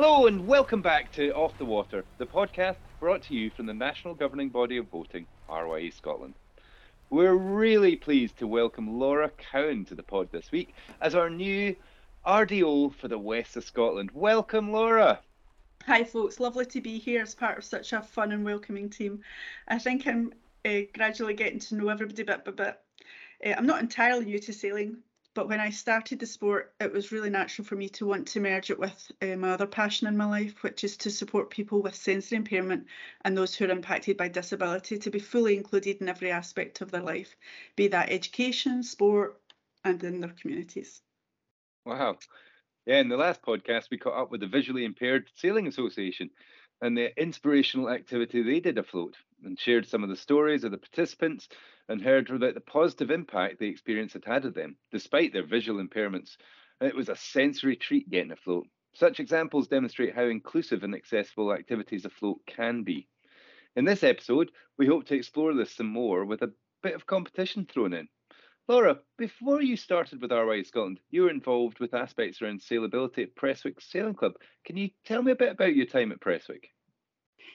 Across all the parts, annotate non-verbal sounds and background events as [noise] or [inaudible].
Hello and welcome back to Off the Water, the podcast brought to you from the national governing body of voting, RYA Scotland. We're really pleased to welcome Laura Cowan to the pod this week as our new RDO for the West of Scotland. Welcome, Laura. Hi, folks. Lovely to be here as part of such a fun and welcoming team. I think I'm uh, gradually getting to know everybody bit by bit. Uh, I'm not entirely new to sailing, but when I started the sport, it was really natural for me to want to merge it with uh, my other passion in my life, which is to support people with sensory impairment and those who are impacted by disability to be fully included in every aspect of their life, be that education, sport, and in their communities. Wow. Yeah, in the last podcast, we caught up with the Visually Impaired Sailing Association and the inspirational activity they did afloat and shared some of the stories of the participants and heard about the positive impact the experience had had on them, despite their visual impairments. It was a sensory treat getting afloat. Such examples demonstrate how inclusive and accessible activities afloat can be. In this episode, we hope to explore this some more with a bit of competition thrown in. Laura, before you started with RYA Scotland, you were involved with aspects around sailability at Prestwick Sailing Club. Can you tell me a bit about your time at Prestwick?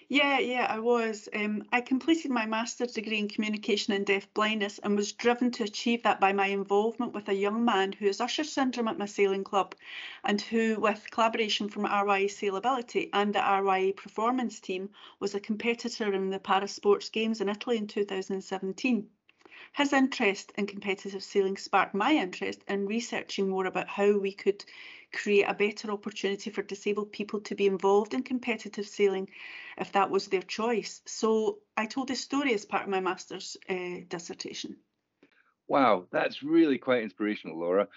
Yeah, yeah, I was. Um, I completed my master's degree in communication and deaf blindness and was driven to achieve that by my involvement with a young man who has Usher syndrome at my sailing club and who, with collaboration from RYA Sailability and the RYA performance team, was a competitor in the Para Sports Games in Italy in 2017. His interest in competitive sailing sparked my interest in researching more about how we could create a better opportunity for disabled people to be involved in competitive sailing if that was their choice. So I told this story as part of my master's uh, dissertation. Wow, that's really quite inspirational, Laura.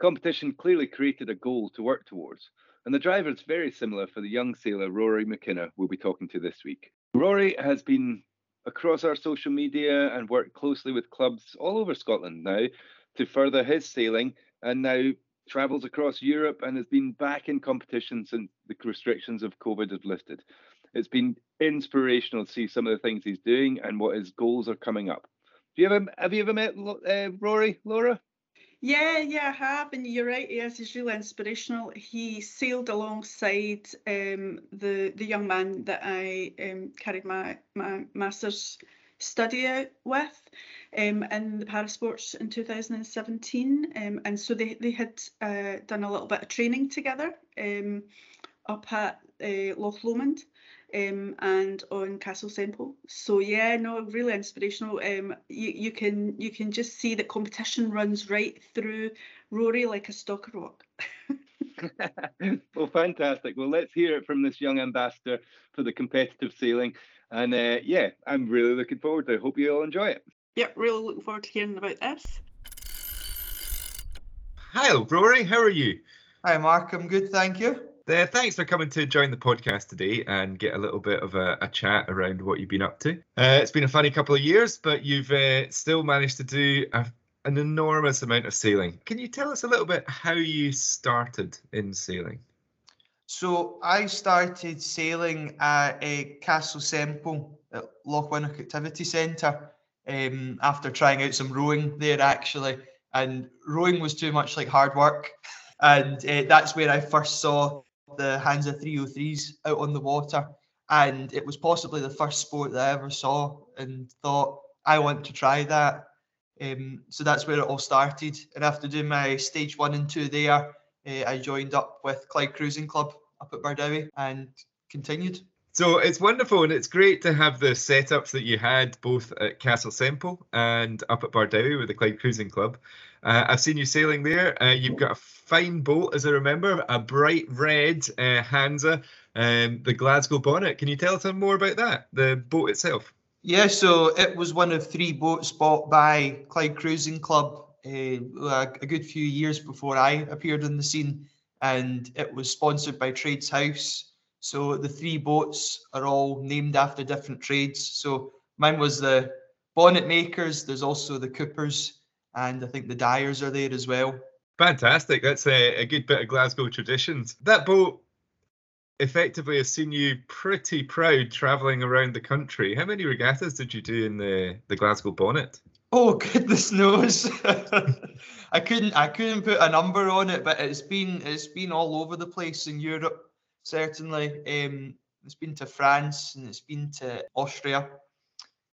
Competition clearly created a goal to work towards, and the driver is very similar for the young sailor Rory McKenna we'll be talking to this week. Rory has been across our social media and worked closely with clubs all over Scotland now to further his sailing and now travels across Europe and has been back in competition since the restrictions of COVID have lifted. It's been inspirational to see some of the things he's doing and what his goals are coming up. Do you ever have you ever met uh, Rory, Laura? Yeah, yeah, I have, and you're right. Yes, he's really inspirational. He sailed alongside um, the the young man that I um, carried my my master's study out with um, in the para sports in 2017, um, and so they they had uh, done a little bit of training together um, up at uh, Loch Lomond um, and on Castle Semple. So yeah, no, really inspirational. Um, you, you can you can just see that competition runs right through Rory like a stalk of rock. [laughs] well, fantastic. Well, let's hear it from this young ambassador for the competitive sailing. And uh, yeah, I'm really looking forward to it. Hope you all enjoy it. Yep, really looking forward to hearing about this. Hi, Rory. How are you? Hi, Mark. I'm good, thank you. Uh, thanks for coming to join the podcast today and get a little bit of a, a chat around what you've been up to. Uh, it's been a funny couple of years, but you've uh, still managed to do a, an enormous amount of sailing. Can you tell us a little bit how you started in sailing? So I started sailing at a Castle Semple at Lochwinnoch Activity Centre um, after trying out some rowing there actually, and rowing was too much like hard work, [laughs] and uh, that's where I first saw the Hansa 303s out on the water. And it was possibly the first sport that I ever saw and thought, I want to try that. Um, so that's where it all started. And after doing my stage one and two there, uh, I joined up with Clyde Cruising Club up at Bardowie and continued. So it's wonderful and it's great to have the setups that you had both at Castle Semple and up at Bardowie with the Clyde Cruising Club. Uh, I've seen you sailing there. Uh, you've got a fine boat, as I remember, a bright red uh, Hansa, um, the Glasgow Bonnet. Can you tell us more about that, the boat itself? Yeah, so it was one of three boats bought by Clyde Cruising Club uh, a good few years before I appeared on the scene, and it was sponsored by Trades House. So the three boats are all named after different trades. So mine was the bonnet makers. There's also the coopers, and I think the dyers are there as well. Fantastic. That's a, a good bit of Glasgow traditions. That boat effectively has seen you pretty proud travelling around the country. How many regattas did you do in the, the Glasgow bonnet? Oh [laughs] goodness knows. [laughs] I couldn't I couldn't put a number on it, but it's been it's been all over the place in Europe. Certainly. Um, it's been to France and it's been to Austria.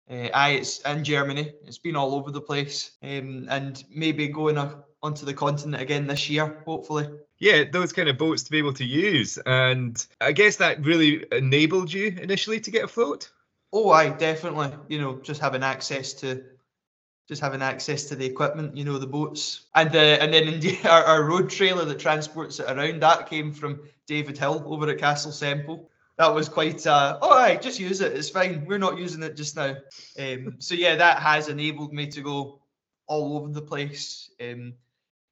Uh, aye, it's in Germany. It's been all over the place, um, and maybe going a, onto the continent again this year, hopefully. Yeah, those kind of boats to be able to use, and I guess that really enabled you initially to get afloat. Oh, aye, definitely. You know, just having access to, just having access to the equipment. You know, the boats, and uh, and then indeed [laughs] our, our road trailer that transports it around that came from David Hill over at Castle Semple that was quite uh all right just use it it's fine we're not using it just now um so yeah that has enabled me to go all over the place um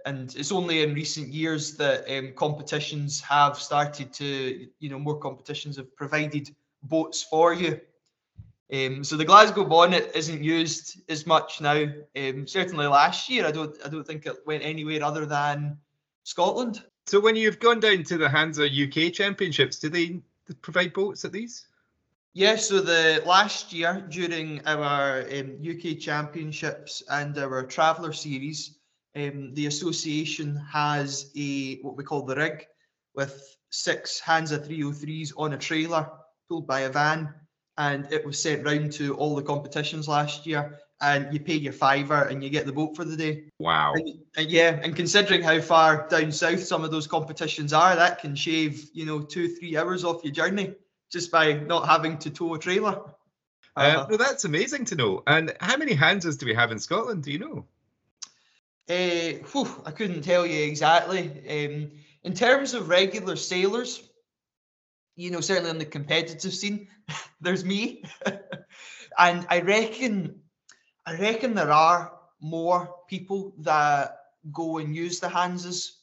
and it's only in recent years that um, competitions have started to you know more competitions have provided boats for you um, so the Glasgow bonnet isn't used as much now. Um, certainly last year, I don't, I don't think it went anywhere other than Scotland. So when you've gone down to the Hansa UK Championships, do they provide boats at these? Yeah, so the last year during our um, UK Championships and our Traveller Series, um, the association has a what we call the rig with six Hansa 303s on a trailer pulled by a van, and it was sent round to all the competitions last year. And you pay your fiver and you get the boat for the day. Wow. And, and yeah, and considering how far down south some of those competitions are, that can shave you know two three hours off your journey just by not having to tow a trailer. Uh, uh, well, that's amazing to know. And how many Hansas do we have in Scotland? Do you know? Uh, whew, I couldn't tell you exactly. Um, in terms of regular sailors, you know, certainly on the competitive scene, [laughs] there's me, [laughs] and I reckon, I reckon there are more people that go and use the Hansas,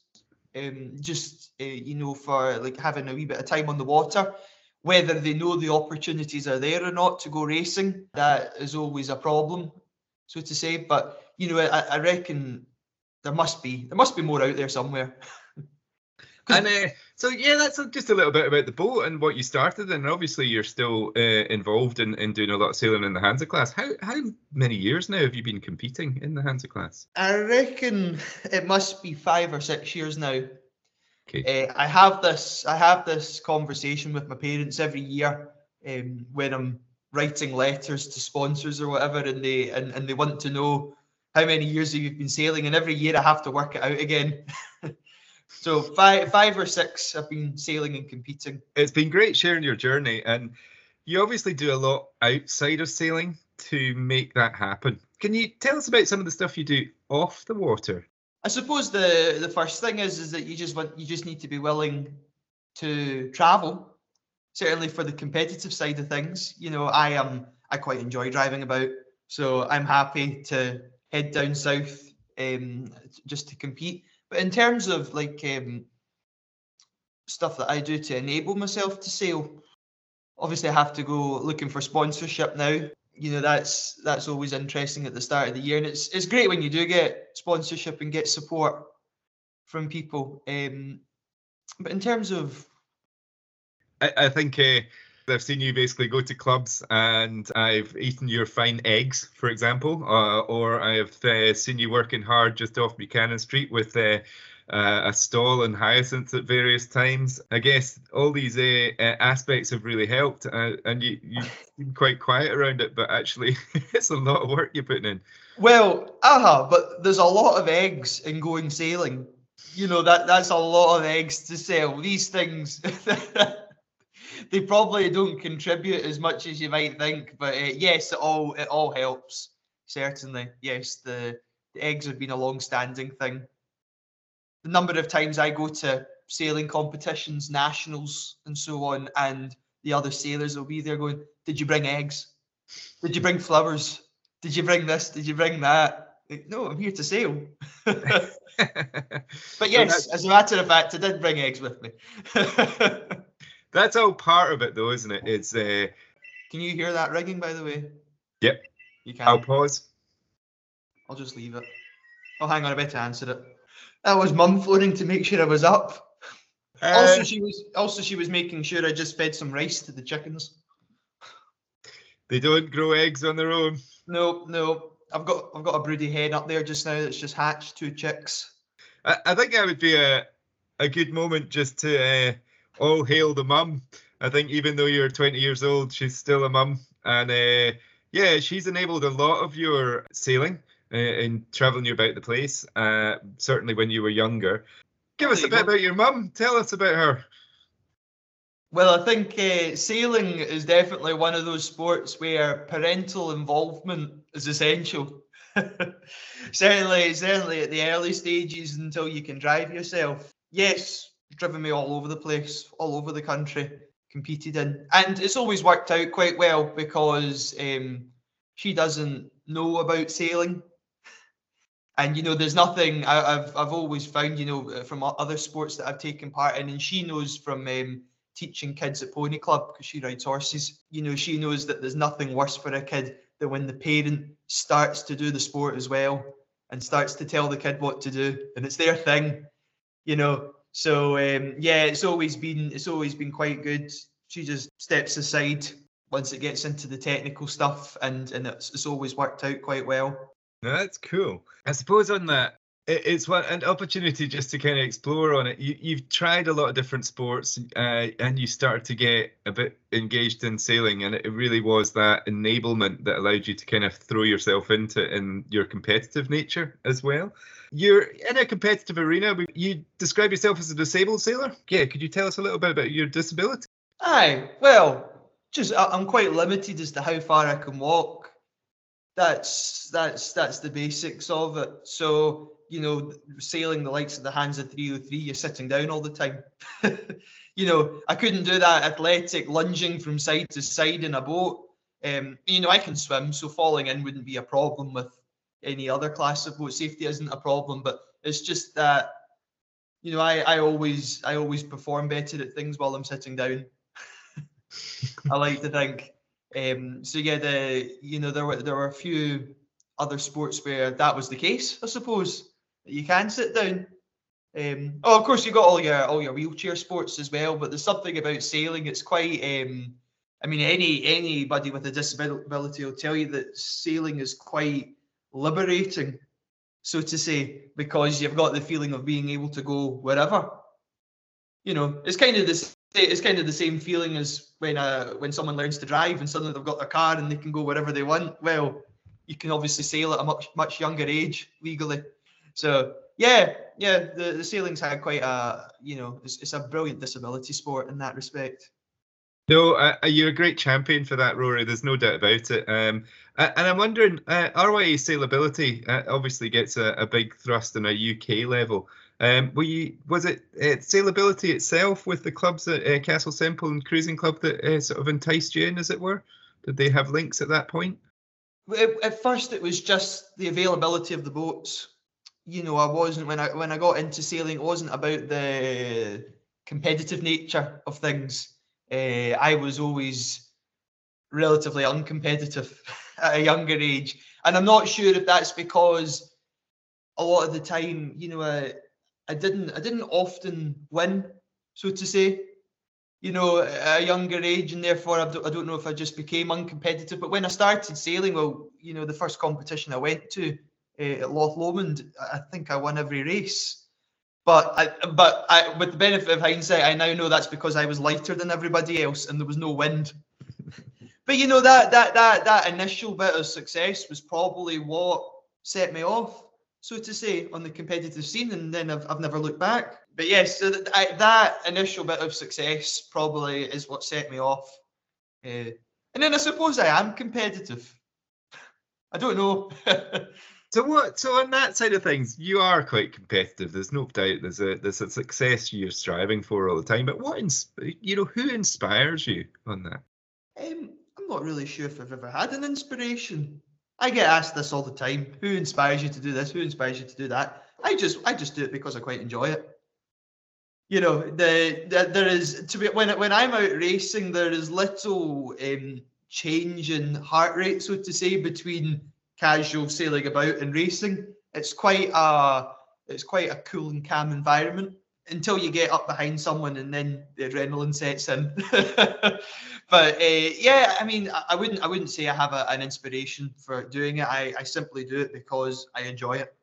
um, just uh, you know, for like having a wee bit of time on the water. Whether they know the opportunities are there or not to go racing, that is always a problem, so to say. But you know, I, I reckon there must be there must be more out there somewhere. [laughs] and uh, so yeah, that's just a little bit about the boat and what you started, and obviously you're still uh, involved in, in doing a lot of sailing in the Hansa class. How how many years now have you been competing in the Hansa class? I reckon it must be five or six years now. Okay. Uh, I have this I have this conversation with my parents every year um, when I'm writing letters to sponsors or whatever, and they and, and they want to know how many years you've you been sailing, and every year I have to work it out again. [laughs] so five five or six I've been sailing and competing. It's been great sharing your journey, and you obviously do a lot outside of sailing to make that happen. Can you tell us about some of the stuff you do off the water? I suppose the the first thing is is that you just want you just need to be willing to travel. Certainly for the competitive side of things, you know, I am um, I quite enjoy driving about, so I'm happy to head down south um, just to compete. But in terms of like um, stuff that I do to enable myself to sail, obviously I have to go looking for sponsorship now. You know that's that's always interesting at the start of the year, and it's it's great when you do get sponsorship and get support from people. Um, but in terms of, I, I think uh, I've seen you basically go to clubs and I've eaten your fine eggs, for example, uh, or I've uh, seen you working hard just off Buchanan Street with uh, uh a stall and hyacinths at various times. I guess all these uh, uh, aspects have really helped, and you you seem quite quiet around it, but actually [laughs] it's a lot of work you're putting in. Well, aha, uh-huh, but there's a lot of eggs in going sailing. You know that that's a lot of eggs to sell. These things. [laughs] they probably don't contribute as much as you might think. But uh, yes, it all it all helps. Certainly, yes. The, the eggs have been a long-standing thing. The number of times I go to sailing competitions, nationals, and so on, and the other sailors will be there going, "Did you bring eggs? Did you bring flowers? Did you bring this? Did you bring that?" Like, no, I'm here to sail. [laughs] but yes, as a matter of fact, I did bring eggs with me. [laughs] That's all part of it, though, isn't it? It's. Uh, can you hear that ringing, by the way? Yep. You can. I'll pause. I'll just leave it. Oh, hang on, I better answer it. That was mum phoning to make sure I was up. Uh, also, she was also she was making sure I just fed some rice to the chickens. They don't grow eggs on their own. No, no. I've got I've got a broody hen up there just now that's just hatched two chicks. I, I think that would be a a good moment just to uh, all hail the mum. I think even though you're 20 years old, she's still a mum. And uh, yeah, she's enabled a lot of your sailing uh, and traveling you about the place, uh, certainly when you were younger. Give us a bit about your mum. Tell us about her. Well, I think uh, sailing is definitely one of those sports where parental involvement is essential. [laughs] certainly, certainly at the early stages until you can drive yourself. Yes, driven me all over the place, all over the country, competed in, and it's always worked out quite well because um, she doesn't know about sailing. [laughs] And you know, there's nothing I, have I've always found, you know, from other sports that I've taken part in, and she knows from um, teaching kids at Pony Club because she rides horses. You know, she knows that there's nothing worse for a kid than when the parent starts to do the sport as well and starts to tell the kid what to do, and it's their thing. You know, so um, yeah, it's always been it's always been quite good. She just steps aside once it gets into the technical stuff, and and it's, it's always worked out quite well. No, that's cool. I suppose on that, it's one an opportunity just to kind of explore on it. You, have tried a lot of different sports, uh, and you started to get a bit engaged in sailing, and it really was that enablement that allowed you to kind of throw yourself into in your competitive nature as well. You're in a competitive arena. You describe yourself as a disabled sailor. Yeah, could you tell us a little bit about your disability? Aye, well, just I'm quite limited as to how far I can walk. That's that's that's the basics of it. So you know, sailing the likes of the hands Hansa 303, you're sitting down all the time. [laughs] you know, I couldn't do that athletic lunging from side to side in a boat. Um, you know, I can swim, so falling in wouldn't be a problem with any other class of boat. Safety isn't a problem, but it's just that you know I, I always I always perform better at things while I'm sitting down. [laughs] I like to think. Um, so yeah, the you know there were there were a few other sports where that was the case, I suppose. You can sit down. Um, oh, of course, you've got all your all your wheelchair sports as well, but there's something about sailing. It's quite. Um, I mean, any anybody with a disability will tell you that sailing is quite liberating, so to say, because you've got the feeling of being able to go wherever. You know, it's kind of this. It's kind of the same feeling as when uh, when someone learns to drive and suddenly they've got their car and they can go wherever they want. Well, you can obviously sail at a much much younger age legally. So yeah, yeah, the the sailing's had quite a you know it's, it's a brilliant disability sport in that respect. No, uh, uh, you're a great champion for that, Rory. There's no doubt about it. Um, and I'm wondering, uh, RYA sailability uh, obviously gets a, a, big thrust on a UK level. Um, were you, was it uh, sailability itself with the clubs at uh, Castle Semple and Cruising Club that uh, sort of enticed you in, as it were? Did they have links at that point? At first, it was just the availability of the boats. You know, I wasn't when I when I got into sailing. It wasn't about the competitive nature of things uh, I was always relatively uncompetitive [laughs] at a younger age, and I'm not sure if that's because a lot of the time, you know, I, I didn't I didn't often win, so to say. You know, at a younger age, and therefore I don't, I don't know if I just became uncompetitive. But when I started sailing, well, you know, the first competition I went to uh, at Loch Lomond, I think I won every race. But I, but I, with the benefit of hindsight, I now know that's because I was lighter than everybody else and there was no wind. [laughs] but you know that that that that initial bit of success was probably what set me off, so to say, on the competitive scene, and then I've, I've never looked back. But yes, so that, I, that initial bit of success probably is what set me off. Uh, and then I suppose I am competitive. [laughs] I don't know. [laughs] So what? So on that side of things, you are quite competitive. There's no doubt. There's a there's a success you're striving for all the time. But what, ins- you know, who inspires you on that? Um, I'm not really sure if I've ever had an inspiration. I get asked this all the time. Who inspires you to do this? Who inspires you to do that? I just I just do it because I quite enjoy it. You know, the, the there is to be when when I'm out racing, there is little um, change in heart rate, so to say, between casual sailing about and racing. It's quite a it's quite a cool and calm environment until you get up behind someone and then the adrenaline sets in. [laughs] but uh, yeah, I mean, I wouldn't I wouldn't say I have a, an inspiration for doing it. I, I simply do it because I enjoy it.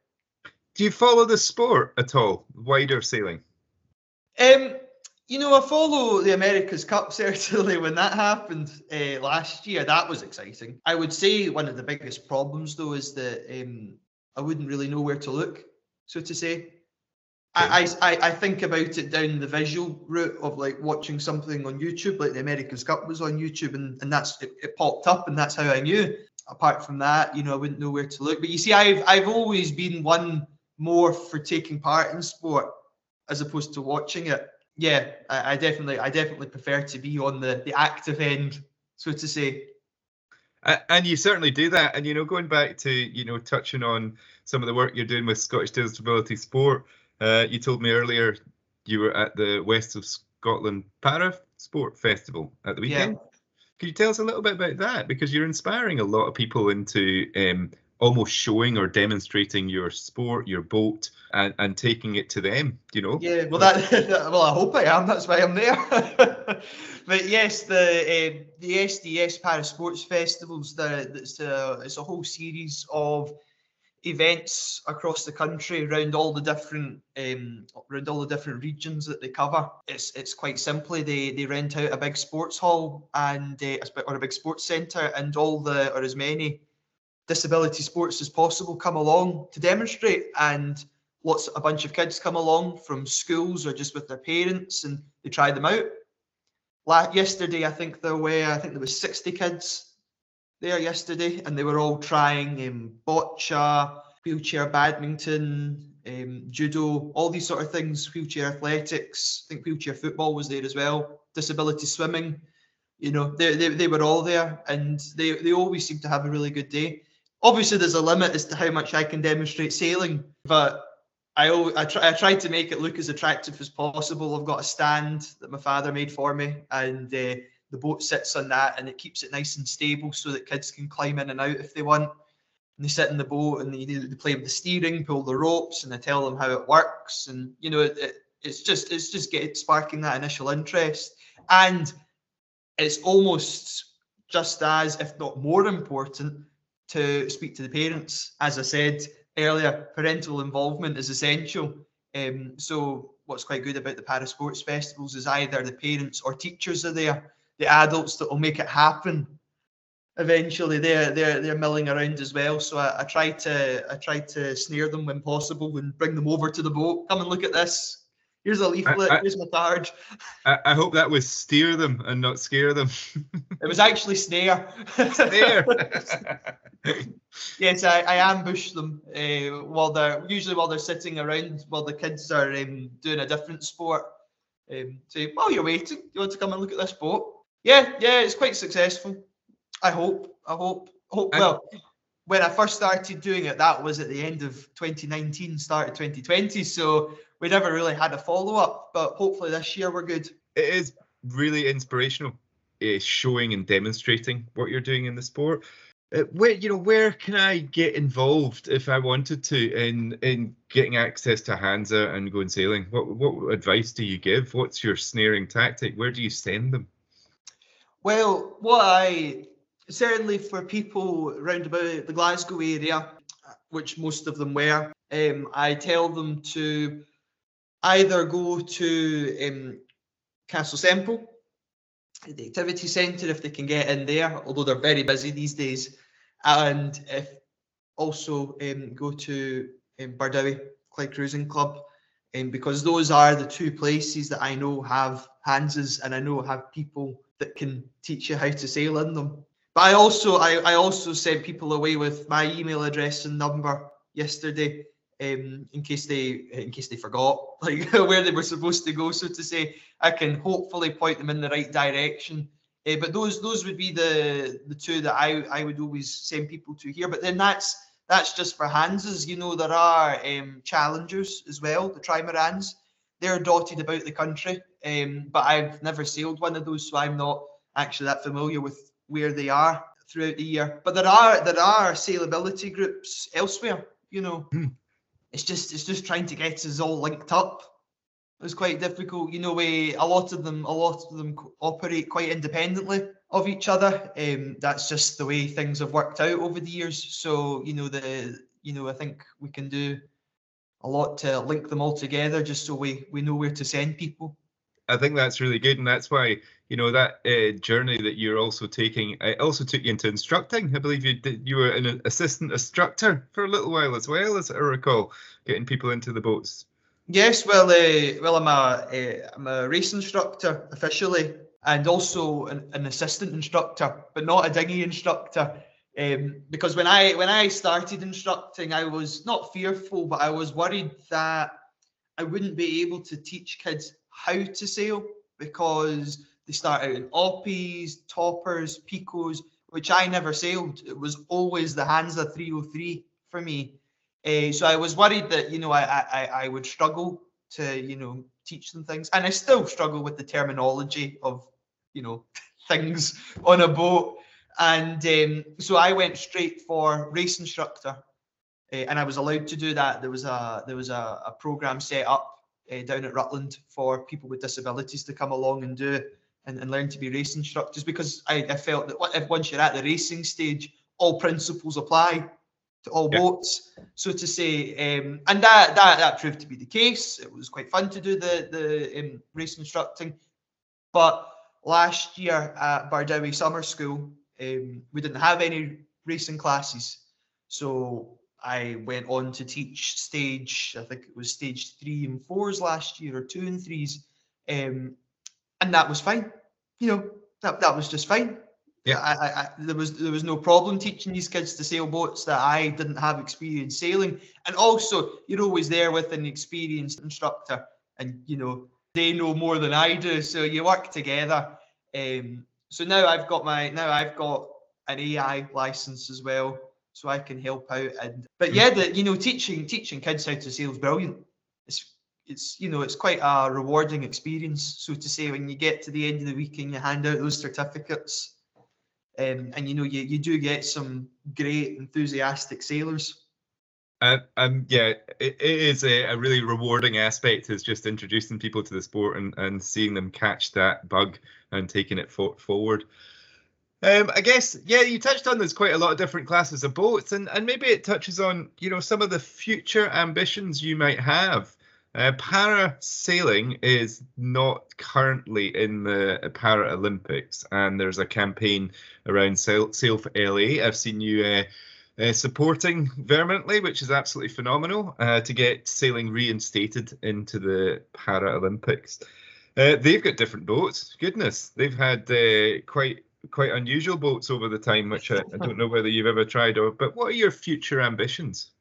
Do you follow the sport at all? Wider sailing? Um, You know, I follow the America's Cup [laughs] certainly when that happened uh, last year. That was exciting. I would say one of the biggest problems, though, is that um, I wouldn't really know where to look, so to say. I, I, I think about it down the visual route of like watching something on YouTube, like the America's Cup was on YouTube, and, and that's it, it popped up, and that's how I knew. Apart from that, you know, I wouldn't know where to look. But you see, I've I've always been one more for taking part in sport as opposed to watching it. Yeah, I, I definitely I definitely prefer to be on the the active end, so to say. And you certainly do that. And you know, going back to you know touching on some of the work you're doing with Scottish Disability Sport, uh, you told me earlier you were at the West of Scotland Para Sport Festival at the weekend. Yeah. Could you tell us a little bit about that? Because you're inspiring a lot of people into um, almost showing or demonstrating your sport, your boat, and, and taking it to them. You know. Yeah. Well, [laughs] that, well, I hope I am. That's why I'm there. [laughs] but yes, the uh, the SDS Para Sports Festivals. The, it's a it's a whole series of events across the country around all the different um, around all the different regions that they cover. It's it's quite simply they they rent out a big sports hall and uh, or a big sports centre and all the or as many disability sports as possible come along to demonstrate and lots of a bunch of kids come along from schools or just with their parents and they try them out. Like yesterday i think there were i think there was 60 kids there yesterday and they were all trying um, boccia wheelchair badminton um, judo all these sort of things wheelchair athletics i think wheelchair football was there as well disability swimming you know they, they, they were all there and they, they always seem to have a really good day obviously there's a limit as to how much I can demonstrate sailing, but I I try I try to make it look as attractive as possible. I've got a stand that my father made for me, and uh, the boat sits on that, and it keeps it nice and stable so that kids can climb in and out if they want. And they sit in the boat and they, they play with the steering, pull the ropes, and I tell them how it works. And you know, it, it's just it's just get sparking that initial interest, and it's almost just as, if not more important, to speak to the parents. As I said earlier, parental involvement is essential. Um, so what's quite good about the para sports festivals is either the parents or teachers are there, the adults that will make it happen. Eventually, they're they're they're milling around as well. So I, I try to I try to snare them when possible and bring them over to the boat. Come and look at this. Here's a leaflet. I, I, here's my card. I, I, hope that was steer them and not scare them. [laughs] it was actually snare. Snare. [laughs] yes, I, I ambush them uh, while they're usually while they're sitting around while the kids are um, doing a different sport. Um, say, while you're waiting, you want to come and look at this boat? Yeah, yeah, it's quite successful. I hope. I hope. Hope. Well, when I first started doing it, that was at the end of 2019, start of 2020. So we never really had a follow up, but hopefully this year we're good. It is really inspirational, uh, showing and demonstrating what you're doing in the sport. Uh, where you know where can I get involved if I wanted to in in getting access to Hansa and going sailing? What what advice do you give? What's your snaring tactic? Where do you send them? Well, what I certainly for people around about the Glasgow area, which most of them were, um, I tell them to either go to um, Castle Semple, the activity centre, if they can get in there, although they're very busy these days, and if also um, go to um, Bardowie Clyde Cruising Club, um, because those are the two places that I know have Hansas and I know have people that can teach you how to sail in them. But I also I, I also sent people away with my email address and number yesterday um, in case they in case they forgot [laughs] like where they were supposed to go. So to say, I can hopefully point them in the right direction. Uh, but those those would be the the two that I I would always send people to here. But then that's that's just for Hansas. You know there are um, challengers as well, the trimarans. They're dotted about the country, um, but I've never sailed one of those, so I'm not actually that familiar with where they are throughout the year. But there are there are sailability groups elsewhere. You know. Mm it's just it's just trying to get us all linked up. It was quite difficult, you know. We a lot of them a lot of them operate quite independently of each other. Um, that's just the way things have worked out over the years. So you know the you know I think we can do a lot to link them all together, just so we we know where to send people. I think that's really good, and that's why you know that uh, journey that you're also taking. It also took you into instructing. I believe you did. You were an assistant instructor for a little while as well, as I recall, getting people into the boats. Yes, well, uh, well, I'm a am a race instructor officially, and also an, an, assistant instructor, but not a dinghy instructor. Um, because when I when I started instructing, I was not fearful, but I was worried that I wouldn't be able to teach kids how to sail because they start out in oppies, toppers, picos, which I never sailed. It was always the Hansa 303 for me. Uh, so I was worried that you know I, I I would struggle to you know teach them things, and I still struggle with the terminology of you know [laughs] things on a boat. And um, so I went straight for race instructor, uh, and I was allowed to do that. There was a there was a, a program set up uh, down at Rutland for people with disabilities to come along and do and, and learn to be race instructors because I, I felt that if once you're at the racing stage, all principles apply to all yeah. boats, so to say, um, and that that that proved to be the case. It was quite fun to do the the um, race instructing, but last year at Bardowie Summer School, um, we didn't have any racing classes, so I went on to teach stage, I think it was stage three and fours last year, or two and threes, um, and that was fine. You know, that that was just fine. Yeah, I, I, I, there was there was no problem teaching these kids to sail boats that I didn't have experience sailing, and also you're always there with an experienced instructor, and you know they know more than I do, so you work together. Um, so now I've got my now I've got an AI license as well so I can help out. And but yeah, the you know teaching teaching kids how to sail is brilliant. It's it's you know it's quite a rewarding experience, so to say, when you get to the end of the week and you hand out those certificates. Um, and you know you, you do get some great enthusiastic sailors. Um, yeah, it, it is a, a, really rewarding aspect is just introducing people to the sport and, and seeing them catch that bug and taking it for, forward. Um, I guess, yeah, you touched on there's quite a lot of different classes of boats, and, and maybe it touches on, you know, some of the future ambitions you might have. Uh, para sailing is not currently in the Para Olympics, and there's a campaign around Sail, sail for LA. I've seen you uh, uh, supporting vehemently, which is absolutely phenomenal, uh, to get sailing reinstated into the Para Olympics. Uh, they've got different boats. Goodness, they've had uh, quite quite unusual boats over the time, which I, I don't know whether you've ever tried. Or, but what are your future ambitions?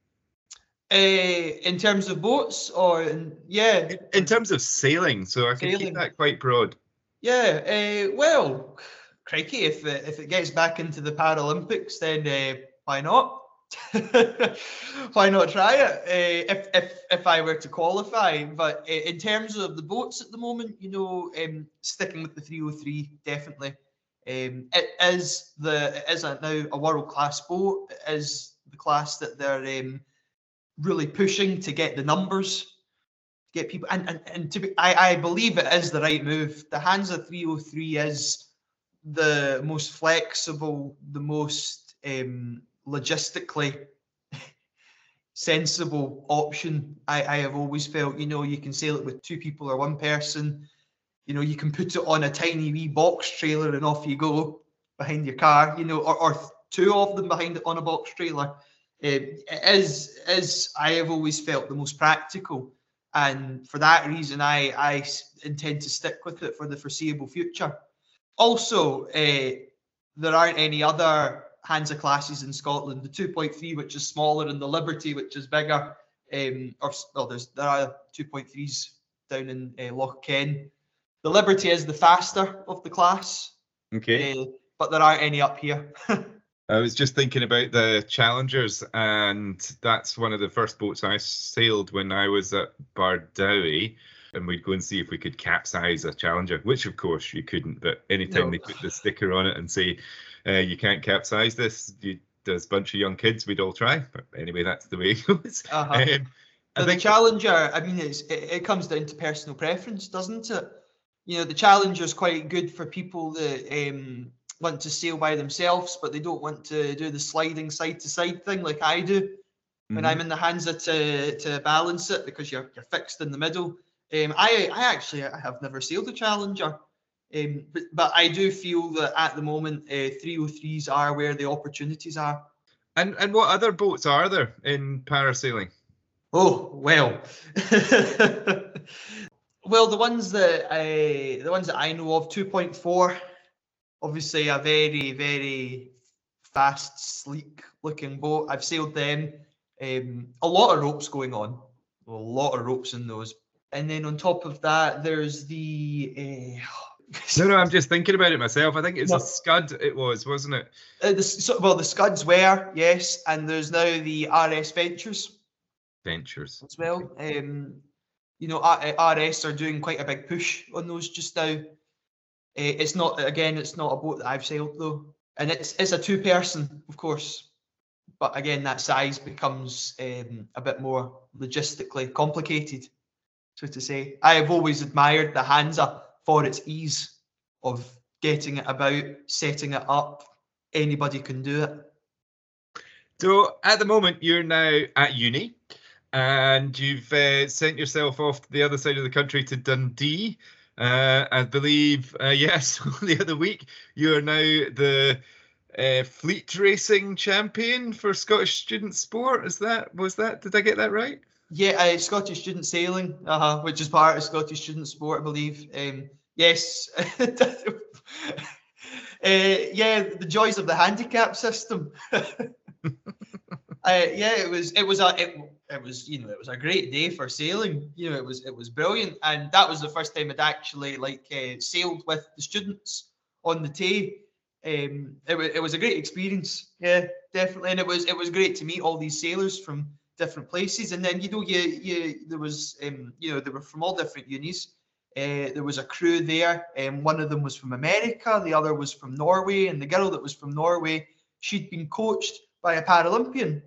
Uh, in terms of boats, or in, yeah, in, in, terms of sailing, so I can sailing. keep that quite broad. Yeah, uh, well, crikey, if it, if it gets back into the Paralympics, then uh, why not? [laughs] why not try it? Uh, if if if I were to qualify, but uh, in terms of the boats at the moment, you know, um, sticking with the 303 definitely. Um, it is the it is a, now a world class boat. It is the class that they're um, really pushing to get the numbers, get people, and and, and to be, I I believe it is the right move. The Hansa 303 is the most flexible, the most um, logistically [laughs] sensible option. I, I have always felt, you know, you can sail it with two people or one person you know, you can put it on a tiny wee box trailer and off you go behind your car, you know, or, or two of them behind it on a box trailer. It is, is I have always felt the most practical. And for that reason, I, I intend to stick with it for the foreseeable future. Also, uh, there aren't any other Hansa classes in Scotland. The 2.3, which is smaller, and the Liberty, which is bigger. Um, or well, there's there are 2.3s down in uh, Loch Ken. The Liberty is the faster of the class. Okay. Uh, but there aren't any up here. [laughs] I was just thinking about the Challengers, and that's one of the first boats I sailed when I was at Bardowie. And we'd go and see if we could capsize a Challenger, which of course you couldn't. But anytime no. they put the sticker on it and say, uh, you can't capsize this, you, there's a bunch of young kids, we'd all try. But anyway, that's the way it goes. Uh-huh. [laughs] Um, the Challenger, I mean, it's, it, it comes down to personal preference, doesn't it? you know the challenger is quite good for people that um, want to sail by themselves, but they don't want to do the sliding side to side thing like I do mm-hmm. when I'm in the Hansa to to balance it because you're you're fixed in the middle. Um, I I actually I have never sailed a Challenger, um, but but I do feel that at the moment uh, 303s are where the opportunities are. And and what other boats are there in parasailing? Oh well, [laughs] well the ones that I the ones that I know of 2.4, obviously a very very fast sleek looking boat. I've sailed them. Um, a lot of ropes going on, a lot of ropes in those. And then on top of that, there's the. Uh, no, no, [laughs] I'm just thinking about it myself. I think it's No. a scud. It was, wasn't it? uh, the, so, well, the SKUDs were yes, and there's now the RS Ventures. Ventures. as well. Um, you know, RS are doing quite a big push on those just now. Uh, it's not again, it's not a boat that I've sailed though, and it's it's a two person, of course. But again, that size becomes um, a bit more logistically complicated, so to say. I have always admired the Hansa for its ease of getting it about, setting it up. Anybody can do it. So at the moment, you're now at uni, and you've uh, sent yourself off to the other side of the country to Dundee. Uh, I believe, uh, [laughs] yes, [laughs] the other week you are now the uh, fleet racing champion for Scottish student sport. Is that was that? Did I get that right? Yeah, uh, Scottish student sailing, uh-huh, which is part of Scottish student sport, I believe. Um, yes. [laughs] uh, yeah, the joys of the handicap system. uh, yeah, it was it was a it, it was you know it was a great day for sailing. You know, it was it was brilliant, and that was the first time I'd actually like uh, sailed with the students on the Tay. Um, it, wa- it was a great experience. Yeah, definitely, and it was it was great to meet all these sailors from different places. And then you know, you you there was um, you know they were from all different unis. Uh, there was a crew there. Um, one of them was from America, the other was from Norway, and the girl that was from Norway, she'd been coached by a Paralympian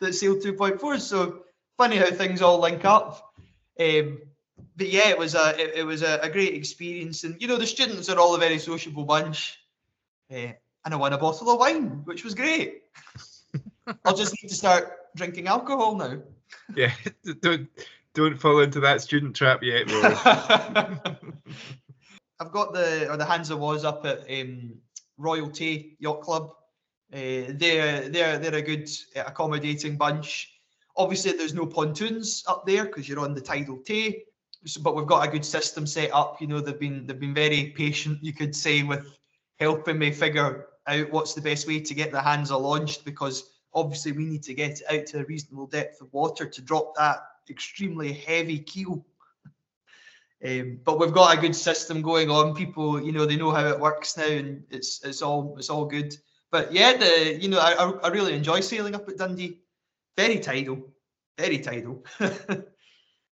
that sailed 2.4. So funny how things all link up. Um, but yeah, it was a it, it was a, a great experience, and you know the students are all a very sociable bunch. Uh, and I won a bottle of wine, which was great. [laughs] I'll just need to start drinking alcohol now. Yeah. [laughs] don't don't fall into that student trap yet, [laughs] I've got the or the Hansa was up at um, Royal Tay Yacht Club. Uh, they're they're they're a good uh, accommodating bunch. Obviously, there's no pontoons up there because you're on the tidal Tay. So, but we've got a good system set up. You know, they've been they've been very patient, you could say, with helping me figure out what's the best way to get the Hansa launched because obviously we need to get it out to a reasonable depth of water to drop that extremely heavy keel. [laughs] Um, but we've got a good system going on. People, you know, they know how it works now, and it's it's all it's all good. But yeah, the you know, I I really enjoy sailing up at Dundee. Very tidal, very tidal. [laughs]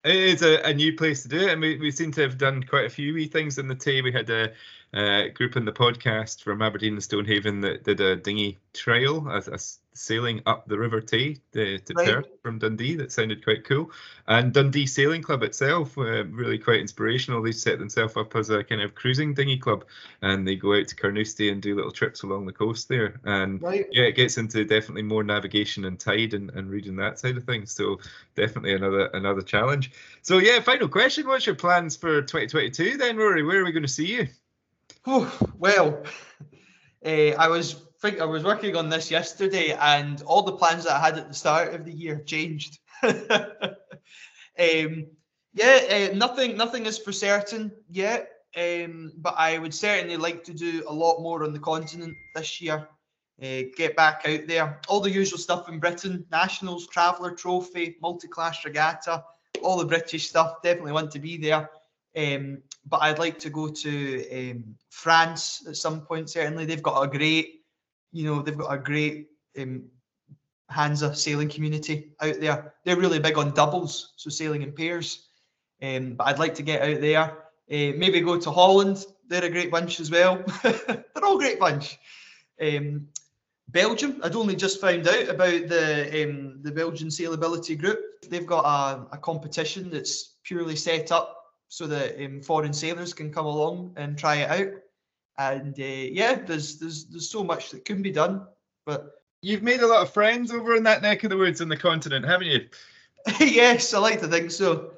It is a, a new place to do it, and we, we seem to have done quite a few wee things in the Tay. We had a, uh group in the podcast from Aberdeen and Stonehaven that did a dinghy trail, a, a sailing up the River Tay to, to Right. Perth from Dundee. That sounded quite cool. And Dundee Sailing Club itself, uh, really quite inspirational. They set themselves up as a kind of cruising dinghy club, and they go out to Carnoustie and do little trips along the coast there. And right. yeah, it gets into definitely more navigation and tide and, and reading that side of things. So definitely another another challenge. So yeah, final question: What's your plans for 2022 then, Rory? Where are we going to see you? Oh, well, [laughs] eh, I was think I was working on this yesterday, and all the plans that I had at the start of the year changed. [laughs] um, yeah, uh, nothing nothing is for certain yet. Um, but I would certainly like to do a lot more on the continent this year. Uh, get back out there. All the usual stuff in Britain: nationals, traveller trophy, multi-class regatta, all the British stuff. Definitely want to be there. Um, but I'd like to go to um, France at some point. Certainly, they've got a great, you know, they've got a great um, Hansa sailing community out there. They're really big on doubles, so sailing in pairs. Um, but I'd like to get out there. Uh, maybe go to Holland. They're a great bunch as well. [laughs] They're all great bunch. Um, Belgium. I'd only just found out about the um, the Belgian Sailability Group. They've got a, a competition that's purely set up so that um, foreign sailors can come along and try it out. And uh, yeah, there's there's there's so much that can be done. But You've made a lot of friends over in that neck of the woods in the continent, haven't you? [laughs] yes, I like to think so.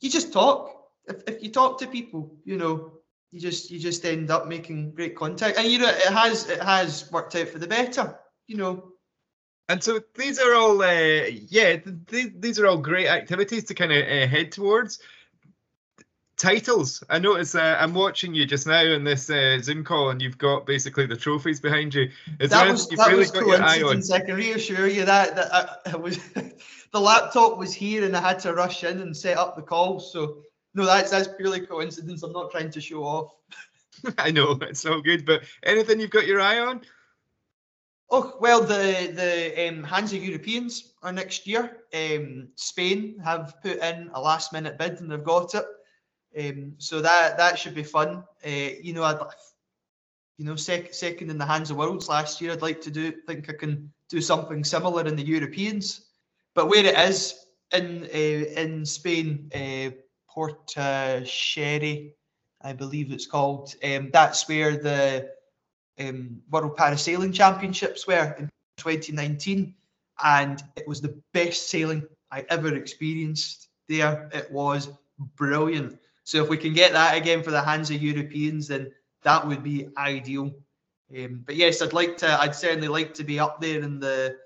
you just talk. If, if you talk to people, you know, you just you just end up making great contact, and you know it has it has worked out for the better. You know, and so these are all, uh, yeah, th- these are all great activities to kind of uh, head towards. Titles. I notice uh, I'm watching you just now in this uh, Zoom call, and you've got basically the trophies behind you. Is that was, that really was coincidence. I can reassure you that that I, I was [laughs] the laptop was here, and I had to rush in and set up the call. So no, that's that's purely coincidence. I'm not trying to show off. [laughs] I know it's all good, but anything you've got your eye on? Oh well, the the um, Hansa Europeans are next year. Um, Spain have put in a last minute bid and they've got it. Um, so that that should be fun. Uh, you know, I'd you know sec- second in the Hansa Worlds last year. I'd like to do think I can do something similar in the Europeans. But where it is in uh, in Spain, uh, Puerto Sherry, I believe it's called. Um, that's where the um, World Parasailing Championships were in 2019, and it was the best sailing I ever experienced there. It was brilliant. So if we can get that again for the Hansa Europeans, then that would be ideal. Um, but yes, I'd like to. I'd certainly like to be up there in the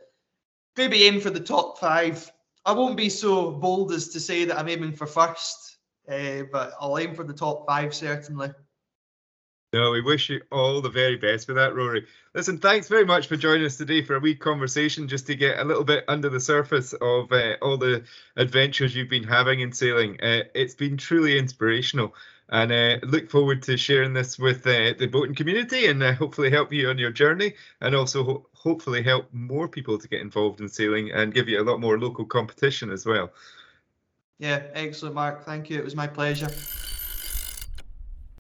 maybe aim for the top five. I won't be so bold as to say that I'm aiming for first uh, but I'll aim for the top five certainly. No, we wish you all the very best for that, Rory. Listen, thanks very much for joining us today for a wee conversation just to get a little bit under the surface of uh, all the adventures you've been having in sailing. Uh, it's been truly inspirational and uh, look forward to sharing this with uh, the boating community and uh, hopefully help you on your journey and also ho- hopefully help more people to get involved in sailing and give you a lot more local competition as well. Yeah, excellent, Mark. Thank you. It was my pleasure.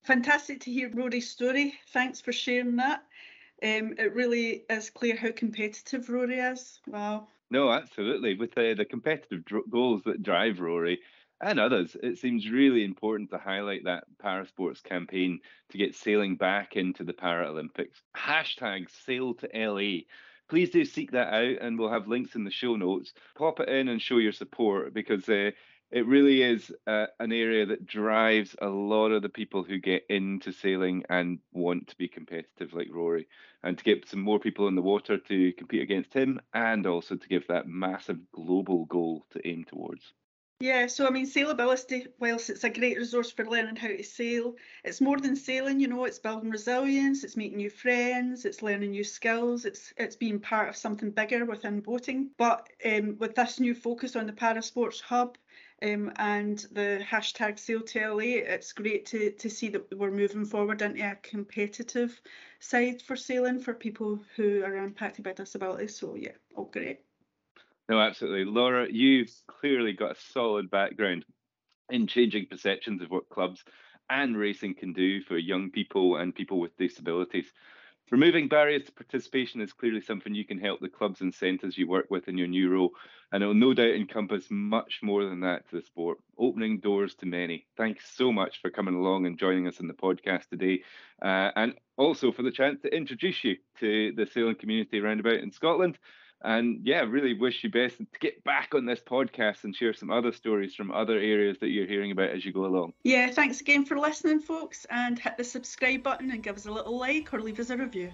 Fantastic to hear Rory's story. Thanks for sharing that. Um, it really is clear how competitive Rory is. Wow. No, absolutely. With the, the competitive dr- goals that drive Rory and others, it seems really important to highlight that Parasports campaign to get sailing back into the Paralympics. Hashtag sail to LA please do seek that out and we'll have links in the show notes pop it in and show your support because uh, it really is uh, an area that drives a lot of the people who get into sailing and want to be competitive like Rory and to get some more people in the water to compete against him and also to give that massive global goal to aim towards. Yeah, so I mean, sailability, whilst it's a great resource for learning how to sail, it's more than sailing, you know, it's building resilience, it's making new friends, it's learning new skills, it's it's being part of something bigger within boating. But um, with this new focus on the Parasports Hub, um, and the hashtag SailTLA. It's great to, to see that we're moving forward into a competitive side for sailing for people who are impacted by disability. So yeah, all great. No, absolutely. Laura, you've clearly got a solid background in changing perceptions of what clubs and racing can do for young people and people with disabilities. Removing barriers to participation is clearly something you can help the clubs and centres you work with in your new role, and it will no doubt encompass much more than that to the sport, opening doors to many. Thanks so much for coming along and joining us in the podcast today, uh, and also for the chance to introduce you to the sailing community roundabout in Scotland. And yeah, really wish you best to get back on this podcast and share some other stories from other areas that you're hearing about as you go along. Yeah, thanks again for listening, folks, and hit the subscribe button and give us a little like or leave us a review.